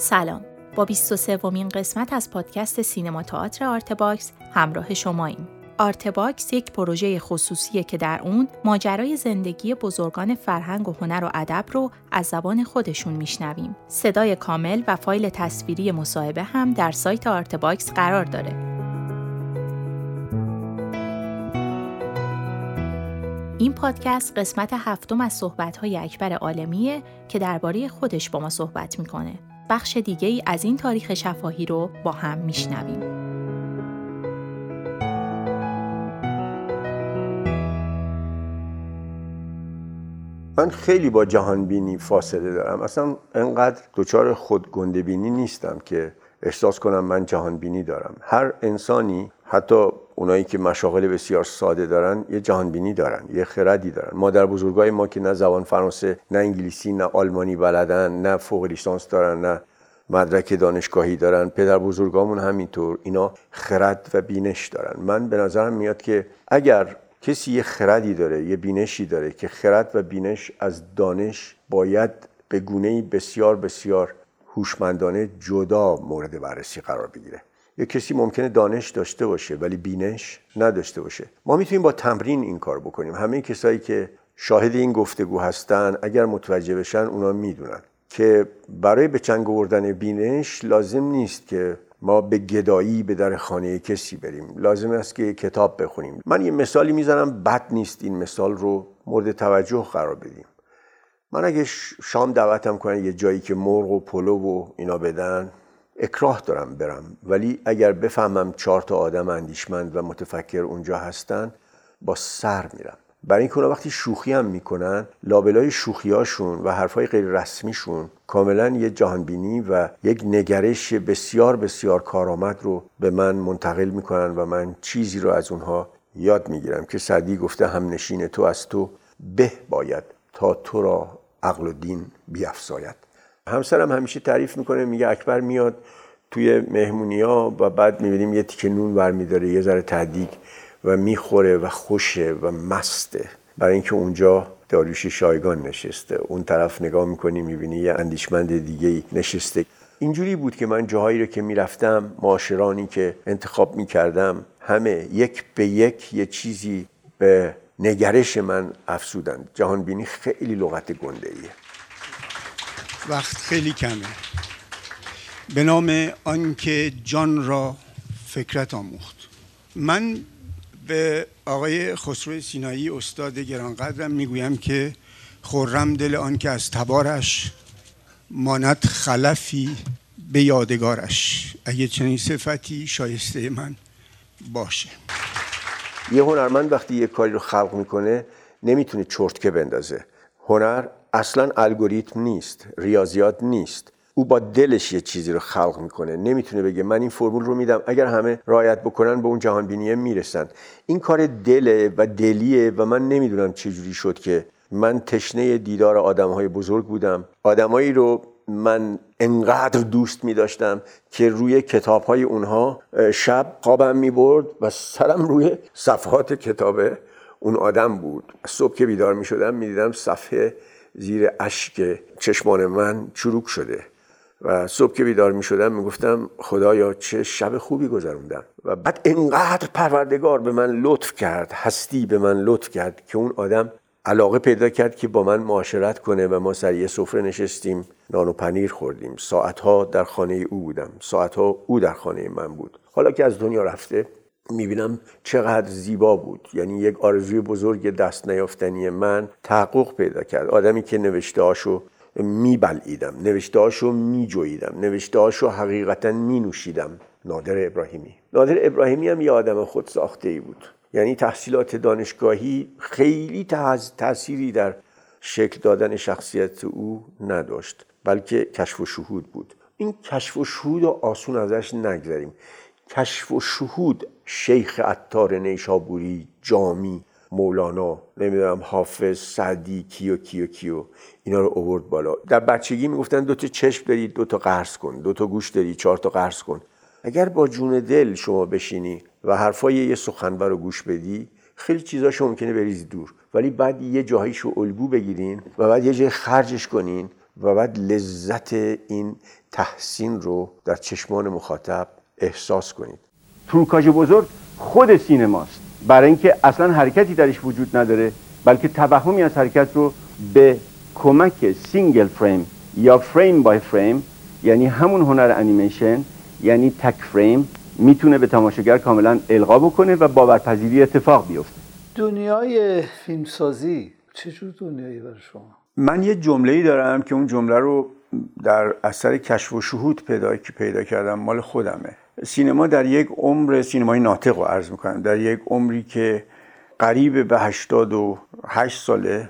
سلام با 23 ومین قسمت از پادکست سینما تئاتر آرتباکس همراه شماییم. آرتباکس یک پروژه خصوصیه که در اون ماجرای زندگی بزرگان فرهنگ و هنر و ادب رو از زبان خودشون میشنویم. صدای کامل و فایل تصویری مصاحبه هم در سایت آرتباکس قرار داره. این پادکست قسمت هفتم از صحبت‌های اکبر عالمیه که درباره خودش با ما صحبت می‌کنه. بخش دیگه ای از این تاریخ شفاهی رو با هم میشنویم. من خیلی با جهانبینی فاصله دارم اصلا انقدر دچار خود بینی نیستم که احساس کنم من جهانبینی دارم هر انسانی حتی اونایی که مشاغل بسیار ساده دارن یه جهانبینی دارن یه خردی دارن. مادر بزرگای ما که نه زبان فرانسه نه انگلیسی نه آلمانی بلدن نه فوق لیسانس دارن نه مدرک دانشگاهی دارن. پدر بزرگامون همینطور اینا خرد و بینش دارن. من به نظرم میاد که اگر کسی یه خردی داره یه بینشی داره که خرد و بینش از دانش باید به گونه بسیار بسیار هوشمندانه جدا مورد بررسی قرار بگیره. یه کسی ممکنه دانش داشته باشه ولی بینش نداشته باشه. ما می‌تونیم با تمرین این کار بکنیم. همه کسایی که شاهد این گفتگو هستن اگر متوجه بشن اونا می‌دونن که برای به چنگ آوردن بینش لازم نیست که ما به گدایی به در خانه کسی بریم. لازم است که کتاب بخونیم. من یه مثالی می‌زنم بد نیست این مثال رو مورد توجه قرار بدیم. من اگه شام دعوتم کنن یه جایی که مرغ و پلو و اینا بدن اکراه دارم برم. ولی اگر بفهمم چهار تا آدم اندیشمند و متفکر اونجا هستن با سر میرم. برای اینکه وقتی شوخی هم می‌کنن لابلای شوخیاشون و حرفای غیر رسمیشون کاملا یه جهانبینی و یک نگرش بسیار بسیار کارآمد رو به من منتقل می‌کنن و من چیزی رو از اونها یاد می‌گیرم که سعدی گفته هم نشین تو از تو به باید تا تو را عقل و دین بیافزاید همسرم همیشه تعریف می‌کنه میگه اکبر میاد توی مهمونی ها و بعد می‌بینیم یه تیکه نون برمیداره یه ذره تهدیگ و می‌خوره و خوشه و مسته. برای اینکه اونجا داریوش شایگان نشسته. اون طرف نگاه می‌کنی می‌بینی یه اندیشمند دیگه نشسته. اینجوری بود که من جاهایی رو که می‌رفتم معاشرانی که انتخاب می‌کردم همه یک به یک یه چیزی به نگرش من افسودند جهان بینی خیلی لغت گنده ایه وقت خیلی کمه. به نام آنکه جان را فکرت آموخت. من به آقای خسرو سینایی استاد گرانقدرم می‌گویم که خورم دل آن که از تبارش ماند خلفی به یادگارش. اگه چنین صفتی شایسته من باشه. یه هنرمند وقتی یه کاری رو خلق می‌کنه نمی‌تونه چرتکه بندازه. هنر اصلا الگوریتم نیست ریاضیات نیست. او با دلش یه چیزی رو خلق می‌کنه. نمی‌تونه بگه من این فرمول رو میدم. اگر همه رایت بکنن به اون جهان بینیه می‌رسن این کار دله و دلیه و من نمی‌دونم چجوری شد که من تشنه دیدار آدم های بزرگ بودم. آدمایی رو من انقدر دوست می داشتم که روی کتاب های اونها شب خوابم می برد و سرم روی صفحات کتاب اون آدم بود. صبح که بیدار می شدم می دیدم صفحه زیر اشک چشمان من چروک شده و صبح که بیدار می شدم می گفتم خدایا چه شب خوبی گذروندم. و بعد انقدر پروردگار به من لطف کرد هستی به من لطف کرد که اون آدم علاقه پیدا کرد که با من معاشرت کنه و ما سر یه سفره نشستیم نان و پنیر خوردیم. ساعتها در خانه او بودم. ساعتها او در خانه من بود. حالا که از دنیا رفته می‌بینم چقدر زیبا بود. یعنی یک آرزوی بزرگ دست نیافتنی من تحقق پیدا کرد. آدمی که نوشته هاشو میبلعیدم نوشته هاشو میجویدم نوشته هاشو حقیقتا مینوشیدم. نادر ابراهیمی. نادر ابراهیمی هم یه آدم خود ساخته ای بود. یعنی تحصیلات دانشگاهی خیلی تأثیری در شکل دادن شخصیت او نداشت بلکه کشف و شهود بود. این کشف و شهود و آسون ازش نگذریم. کشف و شهود شیخ عطار نیشابوری جامی مولانا نمی‌دونم حافظ سعدی کیو کیو کیو. اینا رو اوورد بالا. در بچگی می‌گفتن دو تا چشم داری دو تا قرض کن. دو تا گوش داری چهار تا قرض کن. اگر با جون دل شما بشینی و حرفای یه سخنور رو گوش بدی خیلی چیزاشو ممکنه بریزی دور. ولی بعد یه جاهایشو الگو بگیرین و بعد یه جای خرجش کنین و بعد لذت این تحسین رو در چشمان مخاطب احساس کنید. تروکاژ بزرگ خود سینماست. برای اینکه اصلا حرکتی درش وجود نداره بلکه توهمی از حرکت رو به کمک single frame یا فریم بای فریم یعنی همون هنر انیمیشن یعنی تک فریم می‌تونه به تماشاگر کاملا القا بکنه و باورپذیری اتفاق بیفته. دنیای فیلمسازی چجور دنیایی برای شما؟ من یه جمله ای دارم که اون جمله رو در اثر کشف و شهود پیدا پیدا کردم مال خودمه. سینما در یک عمر سینمای ناطق رو عرض می‌کنم. در یک عمری که قریب به 88 ساله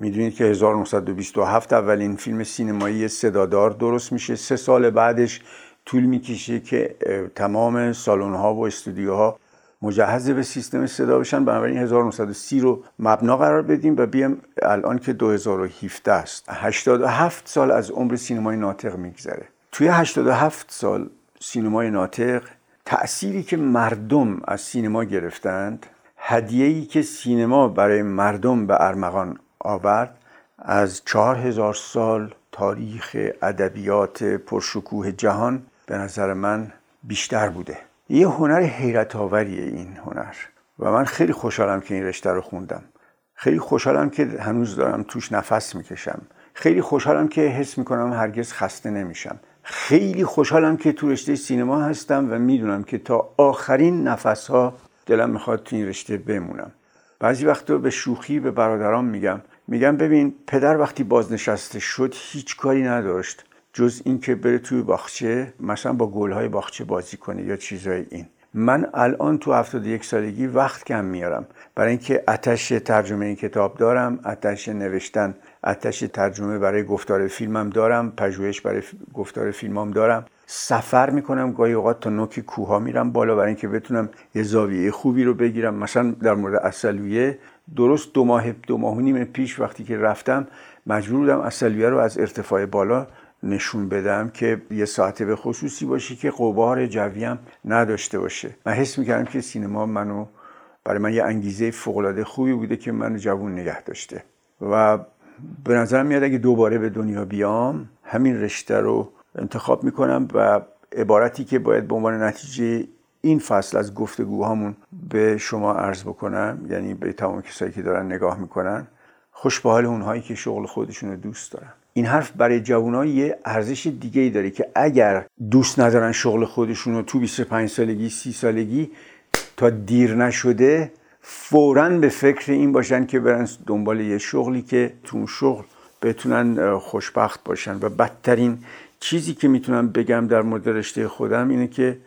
می‌دونید که 1927 اولین فیلم سینمایی صدادار درست میشه. سه سال بعدش طول می‌کشه که تمام سالن ها و استودیوها مجهز به سیستم صدا بشن. بنابراین 1930 رو مبنا قرار بدیم و بیام الان که 2017 است. 87 سال از عمر سینمای ناطق میگذره. توی 87 سال سینمای ناطق تأثیری که مردم از سینما گرفتند هدیه‌ای که سینما برای مردم به ارمغان آورد از چهار هزار سال تاریخ ادبیات پرشکوه جهان به نظر من بیشتر بوده. یه هنر حیرت آوریه این هنر و من خیلی خوشحالم که این رشته رو خوندم. خیلی خوشحالم که هنوز دارم توش نفس می‌کشم. خیلی خوشحالم که حس می‌کنم هرگز خسته نمیشم. خیلی خوشحالم که تو رشته سینما هستم و می‌دونم که تا آخرین نفس ها دلم می‌خواد تو این رشته بمونم. بعضی وقتا به شوخی به برادرام میگم. میگم ببین پدر وقتی بازنشسته شد هیچ کاری نداشت. جز اینکه بره توی باغچه مثلا با گلهای باغچه بازی کنه یا چیزای این. من الان تو 71 سالگی وقت کم میارم. برای اینکه آتش ترجمه این کتاب دارم آتش نوشتن آتش ترجمه برای گفتار فیلمم دارم پژوهش برای گفتار فیلمام دارم. سفر می‌کنم گاهی اوقات تا نوک کوها میرم بالا برای اینکه بتونم یه زاویه خوبی رو بگیرم. مثلا در مورد اصلویه درست دو ماه دو ماه و نیم پیش وقتی که رفتم مجبور بودم اصلویه رو از ارتفاع بالا نشون بدم که یه ساعت به خصوصی باشه که قبار جویم نداشته باشه. من حس می‌کردم که سینما منو برای من یه انگیزه فوقالعاده خوبی بوده که منو جوون نگه داشته. و به نظرم میاد اگه دوباره به دنیا بیام همین رشته رو انتخاب می‌کنم و عبارتی که باید به عنوان نتیجه این فصل از گفتگوهامون به شما عرض بکنم یعنی به تمام کسایی که دارن نگاه می‌کنن خوش به حال اونهایی که شغل خودشون رو دوست دارن. این حرف برای جوانان یه ارزش دیگه ای داره که اگر دوست ندارن شغل خودشون رو تو 25 سالگی 30 سالگی تا دیر نشده فورا به فکر این باشن که برن دنبال یه شغلی که تو شغل بتونن خوشبخت باشن. و بدترین چیزی که می‌تونم بگم در مورد رشته خودم اینه که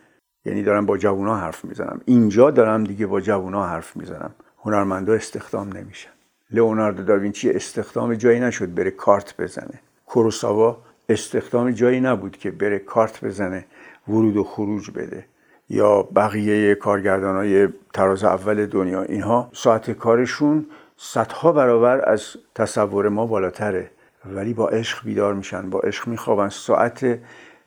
یعنی دارم با جوونا حرف می‌زنم. اینجا دارم دیگه با جوونا حرف می‌زنم. هنرمندا استخدام نمیشن. لئوناردو داوینچی استخدام جایی نشد بره کارت بزنه. کوروساوا استخدام جایی نبود که بره کارت بزنه ورود و خروج بده. یا بقیه کارگردان های تراز اول دنیا اینها ساعت کارشون صدها برابر از تصور ما بالاتره. ولی با عشق بیدار میشن با عشق میخوابن. ساعت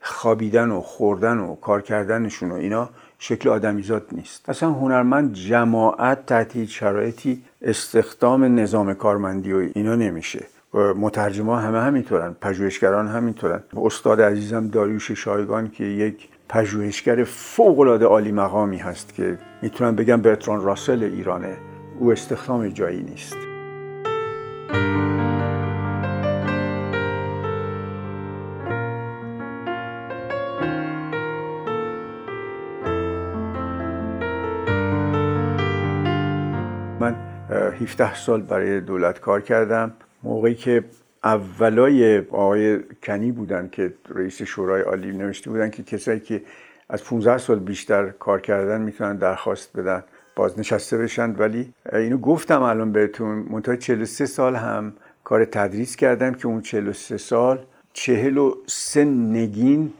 خوابیدن و خوردن و کار کردنشون و اینا شکل آدمیزاد نیست. اصلا هنرمند جماعت تحت شرایطی استخدام نظام کارمندی و اینا نمیشه. مترجما همه همینطورن پژوهشگران همینطورن. استاد عزیزم داریوش شایگان که یک پژوهشگر فوق العاده عالی مقامی هست که می‌تونم بگم برتران راسل ایرانه. او استخدام جایی نیست. من 17 سال برای دولت کار کردم. موقعی که اولای آقای کنی بودن که رئیس شورای عالی نوشته بودن که کسایی که از 15 سال بیشتر کار کردن می‌تونن درخواست بدن بازنشسته بشن. ولی اینو گفتم الان بهتون منتها 43 سال هم کار تدریس کردم که اون 43 سال 43 نگین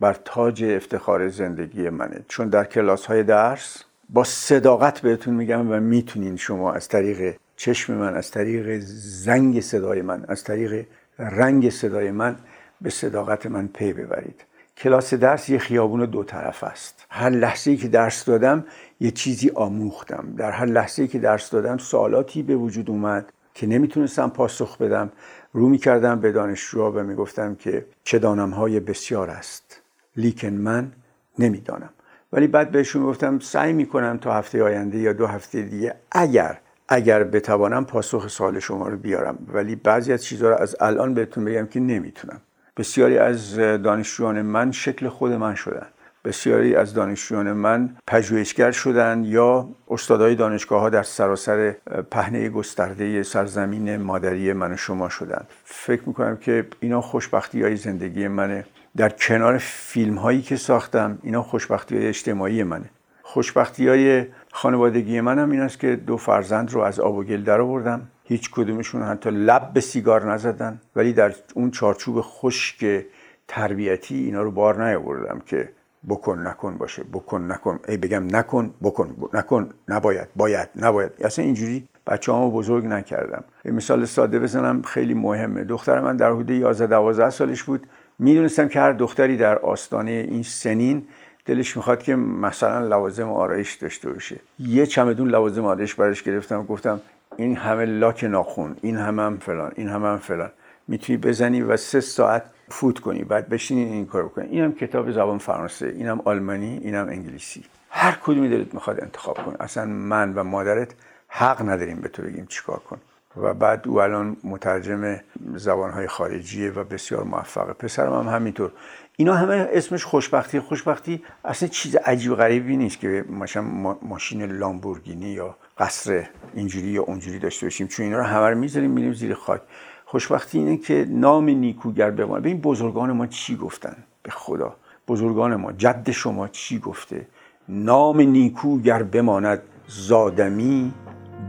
بر تاج افتخار زندگی منه. چون در کلاس های درس با صداقت بهتون میگم و می‌تونین شما از طریق چشم من از طریق زنگ صدای من از طریق رنگ صدای من به صداقت من پی ببرید. کلاس درس یه خیابون دو طرف است. هر لحظه ای که درس دادم یه چیزی آموختم. در هر لحظه ای که درس دادم سوالاتی به وجود اومد که نمی‌تونستم پاسخ بدم. رو می‌کردم به دانشجوها و می‌گفتم که چه دانم های بسیار است. لیکن من نمی‌دانم. ولی بعد بهشون گفتم سعی می‌کنم تا هفته آینده یا دو هفته دیگه اگر اگر بتوانم پاسخ سوال شما رو بیارم ولی بعضی از چیزها رو از الان بهتون بگم که نمی‌تونم. بسیاری از دانشجویان من شکل خود من شدن. بسیاری از دانشجویان من پژوهشگر شدن یا استادای دانشگاه ها در سراسر پهنه گسترده سرزمین مادری من و شما شدن. فکر می‌کنم که اینا خوشبختی های زندگی منه. در کنار فیلم هایی که ساختم اینا خوشبختی های اجتماعی منه. خوشبختی های خانوادگی منم این است که دو فرزند رو از آب و گل در آوردم. هیچ کدومشون حتی لب به سیگار نزدن ولی در اون چارچوب خشک تربیتی اینا رو بار نیاوردم که بکن نکن باشه بکن نکن. ای بگم نکن بکن نکن نباید باید نباید. اصلا اینجوری بچه همو بزرگ نکردم. مثال ساده بزنم خیلی مهمه. دختر من در حدود 11 12 سالش بود. می‌دونستم که هر دختری در آستانه این سنین دلش می‌خواد که مثلا لوازم آرایش داشته باشه. یه چمدون لوازم آرایش برش گرفتم گفتم این همه لاک ناخون این همه هم فلان این همه هم فلان. می‌تونی بزنی و سه ساعت فوت کنی بعد بشینی این کار بکنی اینم کتاب زبان فرانسه اینم آلمانی اینم انگلیسی. هر کدومی دلت می‌خواد انتخاب کن. اصلا من و مادرت حق نداریم به تو بگیم چیکار کن. و بعد او الان مترجم زبانهای خارجیه و بسیار موفقه. پسرم هم همینطور. اینا همه اسمش خوشبختی. خوشبختی اصلا چیز عجیب غریبی نیست که مثلا ماشین لامبورگینی یا قصر اینجوری یا اونجوری داشته باشیم. چون اینا رو همه رو می‌ذاریم میریم زیر خاک. خوشبختی اینه که نام نیکوگر بمانه این بزرگان ما چی گفتن؟ به خدا. بزرگان ما جد شما چی گفته؟ نام نیکوگر بماند زادمی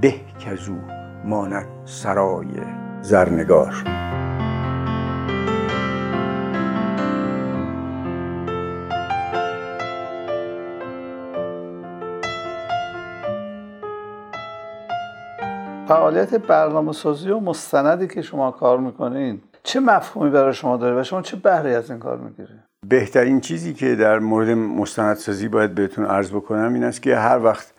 به کزو ماند سرای زرنگار. فعالیت برنامه سازی و مستندی که شما کار می‌کنین چه مفهومی برای شما داره و شما چه بهره از این کار می‌گیره بهترین چیزی که در مورد مستندسازی باید بهتون عرض بکنم این است که هر وقت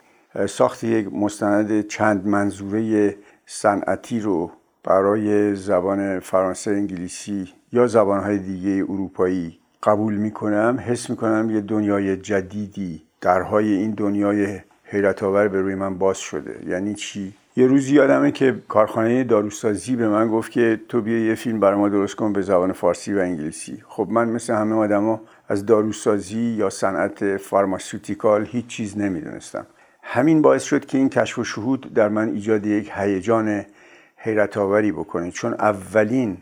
ساخت یک مستند چند منظوره صنعتی رو برای زبان فرانسه انگلیسی یا زبانهای دیگه اروپایی قبول می‌کنم حس می‌کنم یه دنیای جدیدی درهای این دنیای حیرت آور به روی من باز شده. یعنی چی؟ یه روزی یادمه که کارخانه داروسازی به من گفت که تو بیا یه فیلم برای ما درست کن به زبان فارسی و انگلیسی. خب من مثل همه آدما از داروسازی یا صنعت فارماسیوتیکال هیچ چیز نمی‌دونستم. همین باعث شد که این کشف و شهود در من ایجاد یک هیجان حیرت آوری بکنه چون اولین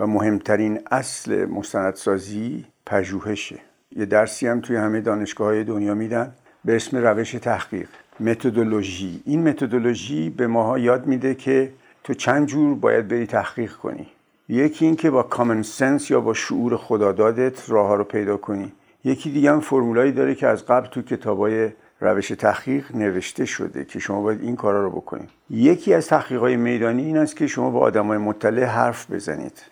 و مهمترین اصل مستندسازی پژوهشه. یه درسی هم توی همه دانشگاه های دنیا میدن به اسم روش تحقیق. متدولوژی این متدولوژی به ماها یاد میده که تو چند جور باید بری تحقیق کنی. یکی این که با کامن سنس یا با شعور خدادادت راه ها رو پیدا کنی. یکی دیگه هم فرمولایی داره که از قبل تو کتابای روش تحقیق نوشته شده که شما باید این کارا رو بکنید یکی از تحقیقات میدانی این است که شما با آدمای مطلع حرف بزنید.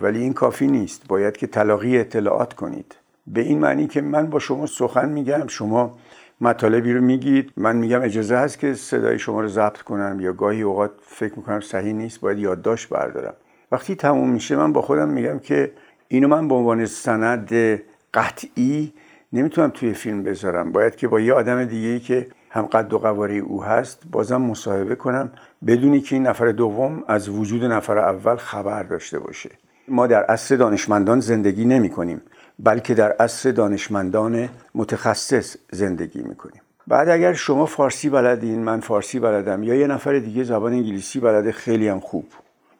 ولی این کافی نیست. باید که تلاقی اطلاعات کنید. به این معنی که من با شما سخن میگم شما مطالبی رو میگید. من میگم اجازه هست که صدای شما رو ضبط کنم یا گاهی اوقات فکر می‌کنم صحیح نیست باید یادداشت بردارم. وقتی تموم میشه من با خودم میگم که اینو من به عنوان سند قطعی نمی‌تونم توی فیلم بذارم. باید که با یه آدم دیگه که هم قد و قواره او هست بازم مصاحبه کنم بدونی که این نفر دوم از وجود نفر اول خبر داشته باشه. ما در عصر دانشمندان زندگی نمی کنیم بلکه در عصر دانشمندان متخصص زندگی می‌کنیم. بعد اگر شما فارسی بلدین من فارسی بلدم یا یه نفر دیگه زبان انگلیسی بلده خیلی هم خوب.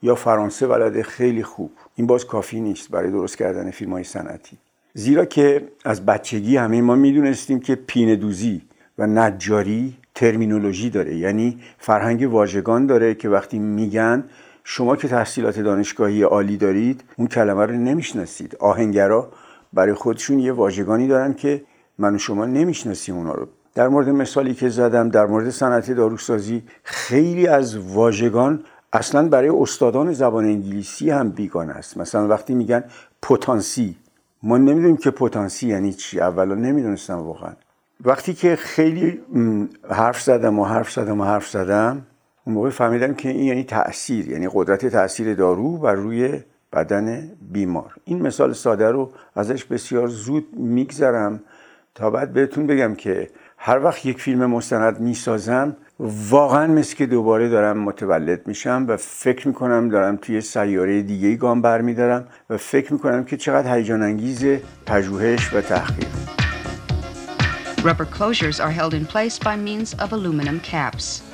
یا فرانسه بلده خیلی خوب. این باز کافی نیست برای درست کردن فیلم های صنعتی. زیرا که از بچگی همه ما می‌دونستیم که پینه دوزی و نجاری ترمینولوژی داره. یعنی فرهنگ واژگان داره که وقتی میگن شما که تحصیلات دانشگاهی عالی دارید اون کلمه رو نمی‌شناسید. آهنگرا برای خودشون یه واژگانی دارن که من و شما نمی‌شناسیم اونا رو. در مورد مثالی که زدم در مورد صنعت داروسازی خیلی از واژگان اصلا برای استادان زبان انگلیسی هم بیگانه است. مثلا وقتی میگن پتانسی ما نمی‌دونیم که پتانسی یعنی چی. اولا نمی‌دونستم واقعا. وقتی که خیلی حرف زدم و حرف زدم و حرف زدم اون موقع فهمیدم که این یعنی تاثیر یعنی قدرت تاثیر دارو بر روی بدن بیمار این مثال ساده رو ازش بسیار زود میگذرم تا بعد بهتون بگم که هر وقت یک فیلم مستند می‌سازم واقعا مثل که دوباره دارم متولد میشم و فکر می‌کنم دارم توی سیاره دیگه ای گام برمیدارم و فکر می‌کنم که چقدر هیجان انگیز پژوهش و تحقیق Rubber closures are held in place by means of aluminum caps.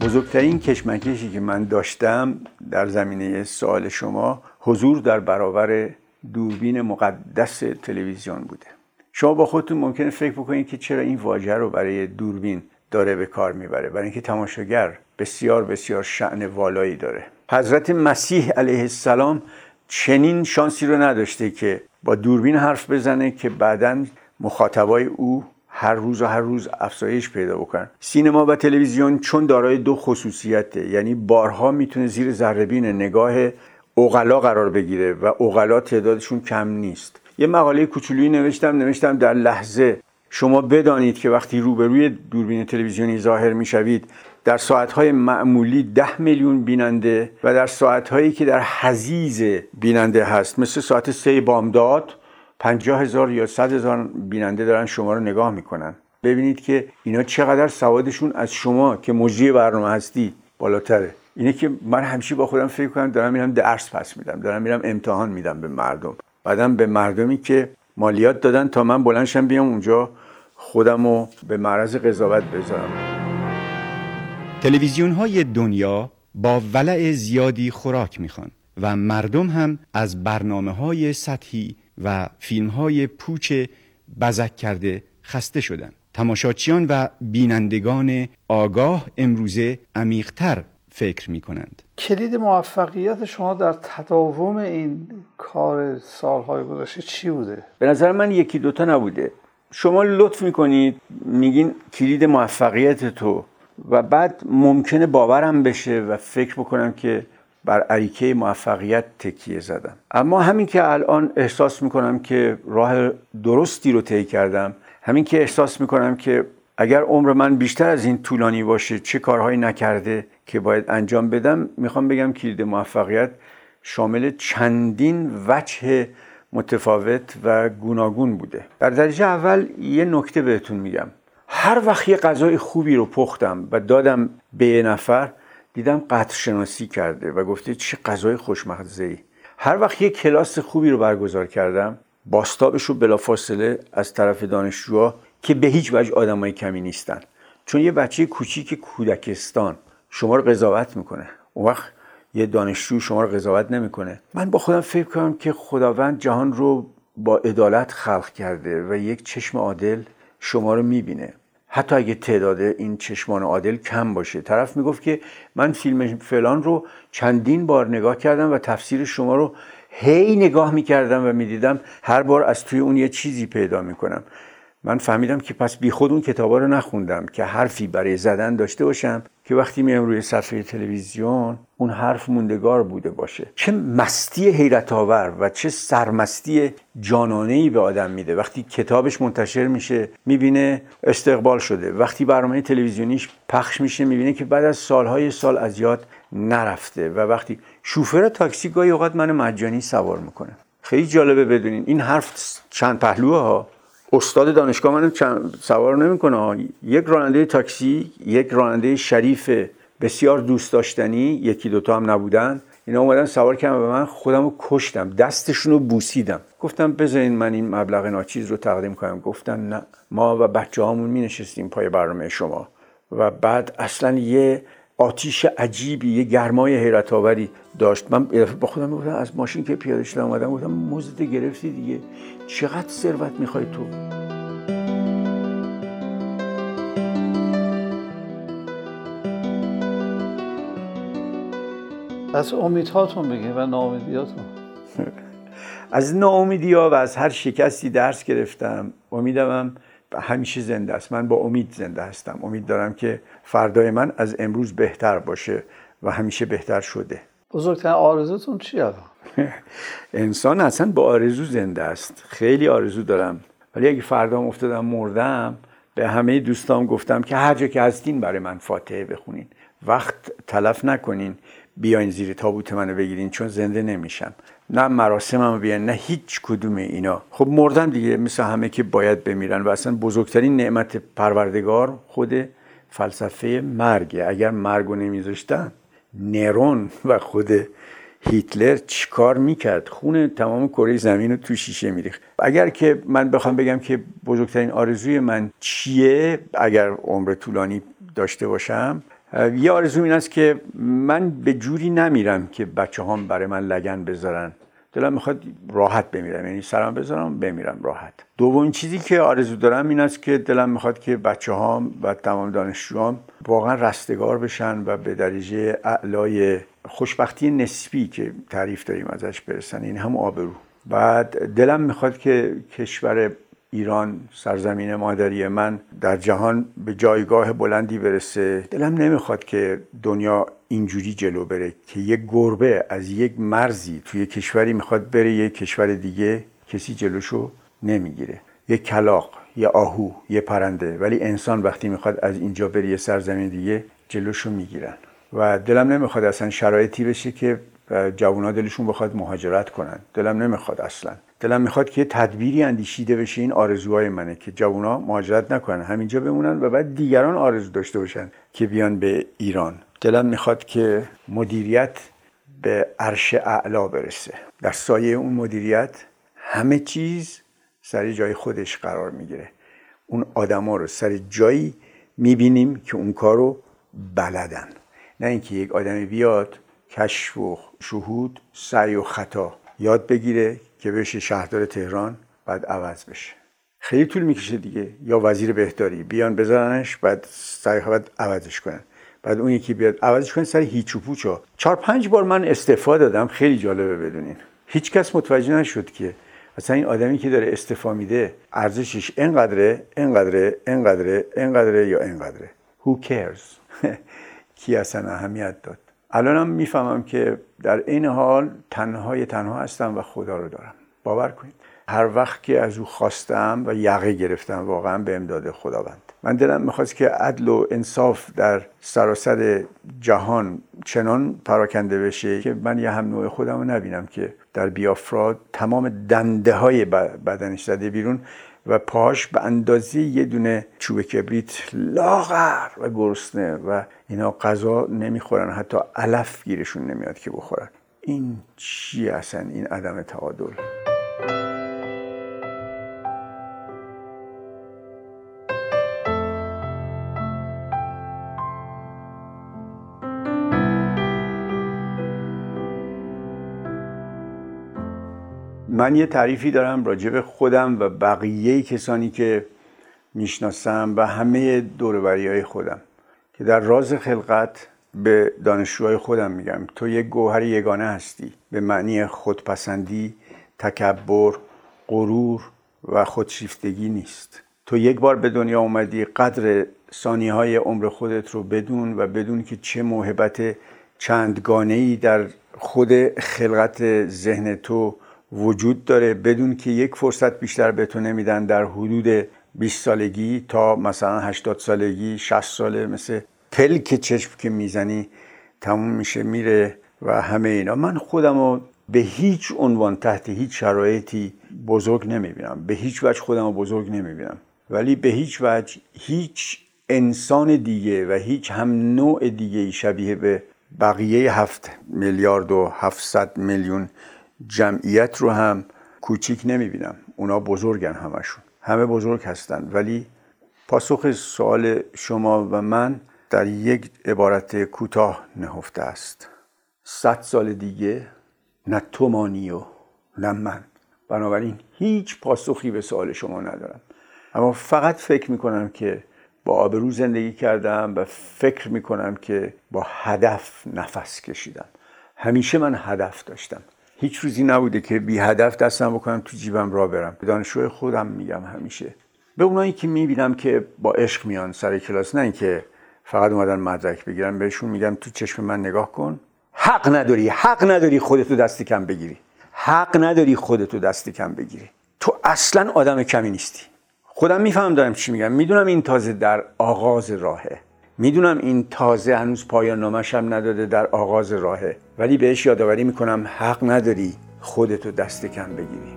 بزرگترین کشمکشی که من داشتم در زمینه سوال شما حضور در برابر دوربین مقدس تلویزیون بوده. شما با خودتون ممکنه فکر بکنید که چرا این واژه رو برای دوربین داره به کار می‌بره برای اینکه تماشاگر بسیار بسیار شعن والایی داره. حضرت مسیح علیه السلام چنین شانسی رو نداشته که با دوربین حرف بزنه که بعدا مخاطبای او هر روز و هر روز افزایش پیدا بکنن. سینما و تلویزیون چون دارای دو خصوصیته یعنی بارها می‌تونه زیر ذرهبین نگاه اوغلا قرار بگیره و اوغلا تعدادشون کم نیست. یه مقاله کوچولویی نوشتم نوشتم در لحظه. شما بدانید که وقتی روبروی دوربین تلویزیونی ظاهر می‌شوید در ساعتهای معمولی ده میلیون بیننده و در ساعتهایی که در حزیز بیننده هست مثل ساعت سه بامداد پنجاه هزار یا صد هزار بیننده دارن شما رو نگاه می‌کنن. ببینید که اینا چقدر سوادشون از شما که مجری برنامه هستی بالاتره. اینه که من همیشه با خودم فکر کنم دارم میرم درس پس میدم دارم میرم امتحان میدم به مردم. بعدم به مردمی که مالیات دادن تا من بلنشم بیام اونجا خودم رو به معرض قضاوت بذارم. تلویزیون های دنیا با ولع زیادی خوراک می‌خوان و مردم هم از برنامه های سطحی و فیلم های پوچ بزک کرده خسته شدن. تماشاچیان و بینندگان آگاه امروزه عمیقتر فکر می کنند کلید موفقیت شما در تداوم این کار سالهای گذشته چی بوده؟ به نظر من یکی دوتا نبوده. شما لطف می‌کنید میگین کلید موفقیت تو و بعد ممکنه باورم بشه و فکر بکنم که بر عریکه موفقیت تکیه زدم. اما همین که الان احساس می‌کنم که راه درستی رو طی کردم همین که احساس می‌کنم که اگر عمر من بیشتر از این طولانی باشه چه کارهایی نکرده که باید انجام بدم می‌خوام بگم کلید موفقیت شامل چندین وجه متفاوت و گوناگون بوده. در درجه اول یه نکته بهتون میگم. هر وقت یه غذای خوبی رو پختم و دادم به یه نفر دیدم قطر شناسی کرده و گفته چه غذای خوشمزه ای هر وقت یه کلاس خوبی رو برگزار کردم باستابش رو بلافاصله از طرف دانشجوها که به هیچ وجه آدمای کمی نیستن. چون یه بچه کوچیک کودکستان شما رو قضاوت می‌کنه. اون وقت یه دانشجو شما رو قضاوت نمی‌کنه. من با خودم فکر کنم که خداوند جهان رو با عدالت خلق کرده و یک چشم عادل شما رو می‌بینه. حتی اگه تعداد این چشمان عادل کم باشه. طرف می‌گفت که من فیلم فلان رو چندین بار نگاه کردم و تفسیر شما رو هی نگاه می‌کردم و می‌دیدم هر بار از توی اون یه چیزی پیدا می‌کنم. من فهمیدم که پس بی خود اون کتابا رو نخوندم که حرفی برای زدن داشته باشم که وقتی میام روی صفحه تلویزیون اون حرف موندگار بوده باشه. چه مستی حیرت آور و چه سرمستی جانانه ای به آدم میده. وقتی کتابش منتشر میشه می‌بینه استقبال شده. وقتی برنامه تلویزیونیش پخش میشه می‌بینه که بعد از سالهای سال از یاد نرفته و وقتی شوفر تاکسی گاهی اوقات من مجانی سوار می‌کنه. خیلی جالبه بدونین این حرف چند پهلوه ها استاد دانشگاه من سوار نمی‌کنه. یک راننده تاکسی یک راننده شریف بسیار دوست داشتنی یکی دوتا هم نبودن. اینا اومدن سوار کردن و من خودم رو کشتم دستشون رو بوسیدم. گفتم بذارین من این مبلغ ناچیز رو تقدیم کنم. گفتن نه. ما و بچه هامون می نشستیم پای برنامه شما. و بعد اصلا یه آتیش عجیبی یه گرمای حیرت آوری داشت. من با خودم گفتم از ماشین که پیاده شدم اومدم گفتم مزد گرفتی دیگه. چقدر ثروت می‌خوای تو؟ از امیدهاتون بگین و ناامیدیاتون. از ناامیدی ها و از هر شکستی درس گرفتم امیدم همیشه زنده است. من با امید زنده هستم. امید دارم که فردای من از امروز بهتر باشه و همیشه بهتر شده. بزرگترین آرزوتون چی الان؟ انسان اصلا با آرزو زنده است. خیلی آرزو دارم. ولی اگه فردا افتادم مردم به همه دوستان گفتم که هر جا که هستین برای من فاتحه بخونین. وقت تلف نکنین. بیاین زیر تابوت منو بگیرین چون زنده نمیشم. نه مراسمم بیان نه هیچ کدوم اینا. خب مردم دیگه مثل همه که باید بمیرن و اصلا بزرگترین نعمت پروردگار خود فلسفه مرگه. اگر مرگو نمیذاشتن نرون و خود هیتلر چیکار می‌کرد؟ خون تمام کره زمین رو تو شیشه میریخت. اگر که من بخوام بگم که بزرگترین آرزوی من چیه اگر عمر طولانی داشته باشم یه آرزو این است که من به جوری نمیرم که بچه هم برای من لگن بذارن. دلم می‌خواد راحت بمیرم یعنی سرم بذارم بمیرم راحت. دومین چیزی که آرزو دارم این است که دلم می‌خواد که بچه هام و تمام دانشجوام واقعا رستگار بشن و به درجه اعلای خوشبختی نسبی که تعریف داریم ازش برسن. این هم آبرو. بعد دلم می‌خواد که کشور ایران سرزمین مادری من در جهان به جایگاه بلندی برسه. دلم نمی‌خواد که دنیا اینجوری جلو بره که یک گربه از یک مرزی توی کشوری می‌خواد بره یک کشور دیگه کسی جلوشو نمی‌گیره. یک کلاق یه آهو یه پرنده ولی انسان وقتی می‌خواد از اینجا بره یه سرزمین دیگه جلوشو می‌گیرن. و دلم نمی‌خواد اصلا شرایطی بشه که جوونا دلشون بخواد مهاجرت کنن. دلم نمی‌خواد اصلا. دلم می‌خواد که یه تدبیری اندیشیده بشه این آرزوهای منه که جوونا مهاجرت نکنن. همینجا بمونن و بعد دیگران آرزو داشته باشن که بیان به ایران. دلم می‌خواد که مدیریت به عرش اعلا برسه. در سایه اون مدیریت همه چیز سر جای خودش قرار می‌گیره. اون آدما رو سر جایی می‌بینیم که اون کارو بلدن. نه اینکه یک آدمی بیاد کشف و شهود سعی و خطا یاد بگیره که بشه شهردار تهران بعد عوض بشه. خیلی طول می‌کشه دیگه. یا وزیر بهداری بیان بزننش بعد سعی بعد عوضش کنن. بعد اون یکی بیاد عوضش کنه سر هیچ و پوچا چهار پنج بار من استعفا دادم. خیلی جالبه بدونین. هیچ کس متوجه نشد که اصلا این آدمی که داره استعفا میده ارزشش اینقدره اینقدره اینقدره اینقدره یا اینقدره who cares کی اصلا اهمیت داد؟ الانم می‌فهمم که در این حال تنهای تنها هستم و خدا رو دارم. باور کنید. هر وقت که از او خواستم و یقه گرفتم واقعا به امداد خداوند. من دلم می‌خواست که عدل و انصاف در سراسر جهان چنان پراکنده بشه که من یه هم نوع خودم رو نبینم که در بیافراد تمام دنده های بدنش زده بیرون. و پاش به اندازه یه دونه چوب کبریت لاغر و گرسنه و اینا غذا نمی‌خورن حتی علف گیرشون نمیاد که بخورن. این چی اصلا؟ این عدم تعادل. من یه تعریفی دارم راجع به خودم و بقیه کسانی که می‌شناسم و همه دوروبری های خودم که در راز خلقت به دانشجوهای خودم میگم. تو یک گوهر یگانه هستی. به معنی خودپسندی تکبر غرور و خودشیفتگی نیست. تو یک بار به دنیا اومدی قدر ثانیه های عمر خودت رو بدون و بدون که چه موهبت چندگانه ای در خود خلقت ذهن تو وجود داره بدون که یک فرصت بیشتر به تو نمیدن در حدود 20 سالگی تا مثلا 80 سالگی 60 ساله مثل پلک چشم که می‌زنی تموم میشه میره و همه اینا. من خودم رو به هیچ عنوان تحت هیچ شرایطی بزرگ نمی‌بینم. به هیچ وجه خودم رو بزرگ نمی‌بینم. ولی به هیچ وجه هیچ انسان دیگه و هیچ هم نوع دیگه شبیه به بقیه هفت میلیارد و هفتصد میلیون جمعیت رو هم کوچیک نمی‌بینم. اونا بزرگن همشون. همه بزرگ هستن. ولی پاسخ سوال شما و من در یک عبارت کوتاه نهفته است. صد سال دیگه نه تو مانی و نه من. بنابراین هیچ پاسخی به سوال شما ندارم. اما فقط فکر می‌کنم که با آبرو زندگی کردم و فکر می‌کنم که با هدف نفس کشیدم. همیشه من هدف داشتم. هیچ روزی نبوده که بی هدف دستم بکنم تو جیبم را برم. به دانشجوی خودم میگم همیشه. به اونایی که می‌بینم که با عشق میان سر کلاس نه اینکه فقط اومدن مدرک بگیرن بهشون میگم تو چشم من نگاه کن. حق نداری حق نداری خودتو دست کم بگیری. حق نداری خودتو دست کم بگیری. تو اصلا آدم کمی نیستی. خودم میفهم دارم چی میگم. می‌دونم این تازه در آغاز راهه. می‌دونم این تازه هنوز پایان نامش هم نداده در آغاز راهه ولی بهش یادآوری می‌کنم حق نداری خودتو دست کم بگیری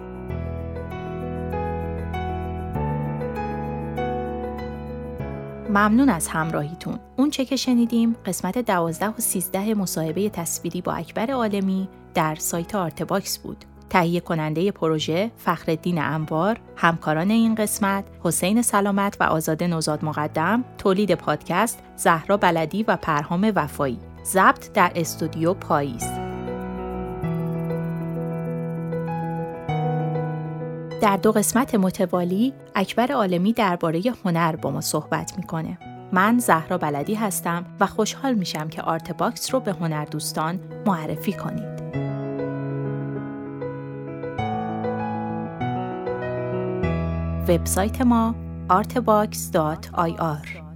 ممنون از همراهیتون. اون چه که شنیدیم قسمت 12 و 13 مصاحبه تصویری با اکبر عالمی در سایت آرتباکس بود. تهیه کننده پروژه فخرالدین انوار، همکاران این قسمت حسین سلامت و آزاده نوزاد مقدم، تولید پادکست زهرا بلدی و پرهام وفایی. ضبط در استودیو پاییز. در دو قسمت متوالی اکبر عالمی درباره هنر با ما صحبت می‌کنه. من زهرا بلدی هستم و خوشحال میشم که آرت باکس رو به هنر دوستان معرفی کنید. وبسایت ما artbox.ir